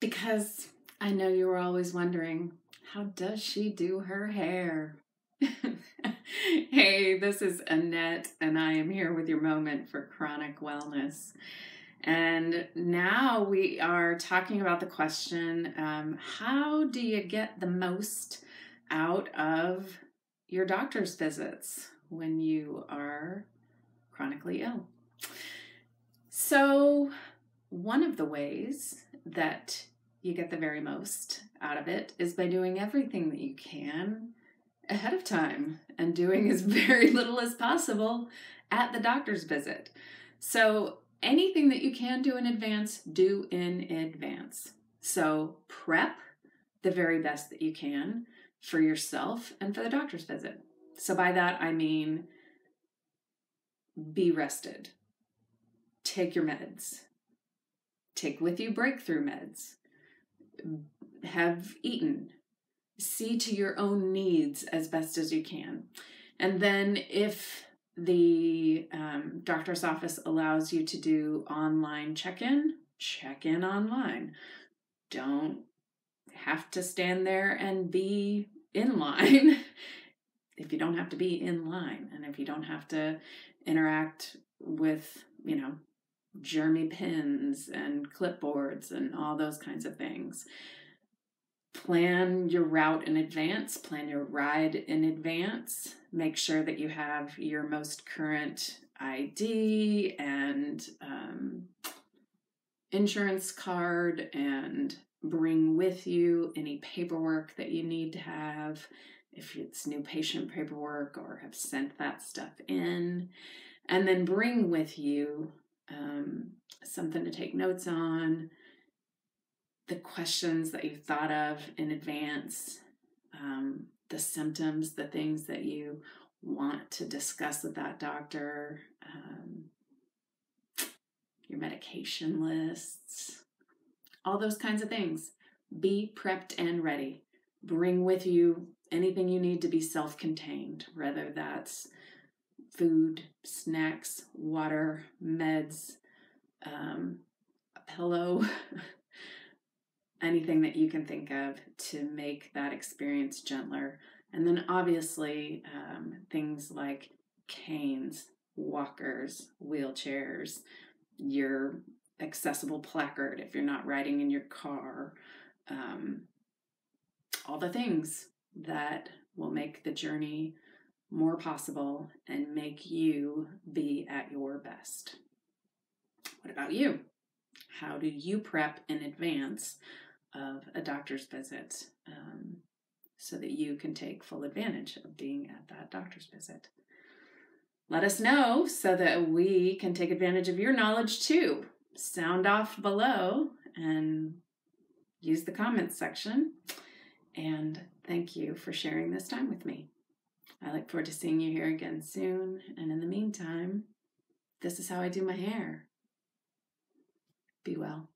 because I know you were always wondering how does she do her hair? hey, this is Annette, and I am here with your moment for chronic wellness. And now we are talking about the question um, how do you get the most out of your doctor's visits when you are chronically ill? So, one of the ways that you get the very most out of it is by doing everything that you can ahead of time and doing as very little as possible at the doctor's visit. So, anything that you can do in advance, do in advance. So, prep the very best that you can for yourself and for the doctor's visit. So, by that, I mean be rested, take your meds, take with you breakthrough meds, have eaten, see to your own needs as best as you can. And then, if the um, doctor's office allows you to do online check in, check in online. Don't have to stand there and be in line if you don't have to be in line and if you don't have to interact with, you know, germy pins and clipboards and all those kinds of things. Plan your route in advance, plan your ride in advance. Make sure that you have your most current ID and um, insurance card and bring with you any paperwork that you need to have if it's new patient paperwork or have sent that stuff in. And then bring with you um, something to take notes on, the questions that you thought of in advance, um, the symptoms, the things that you want to discuss with that doctor, um, your medication lists, all those kinds of things. Be prepped and ready. Bring with you anything you need to be self contained, whether that's food, snacks, water, meds, um, a pillow, anything that you can think of to make that experience gentler. And then obviously um, things like canes, walkers, wheelchairs, your accessible placard if you're not riding in your car, um, all the things that will make the journey more possible and make you be at your best. What about you? How do you prep in advance of a doctor's visit um, so that you can take full advantage of being at that doctor's visit? Let us know so that we can take advantage of your knowledge too. Sound off below and use the comments section. And thank you for sharing this time with me. I look forward to seeing you here again soon. And in the meantime, this is how I do my hair. Be well.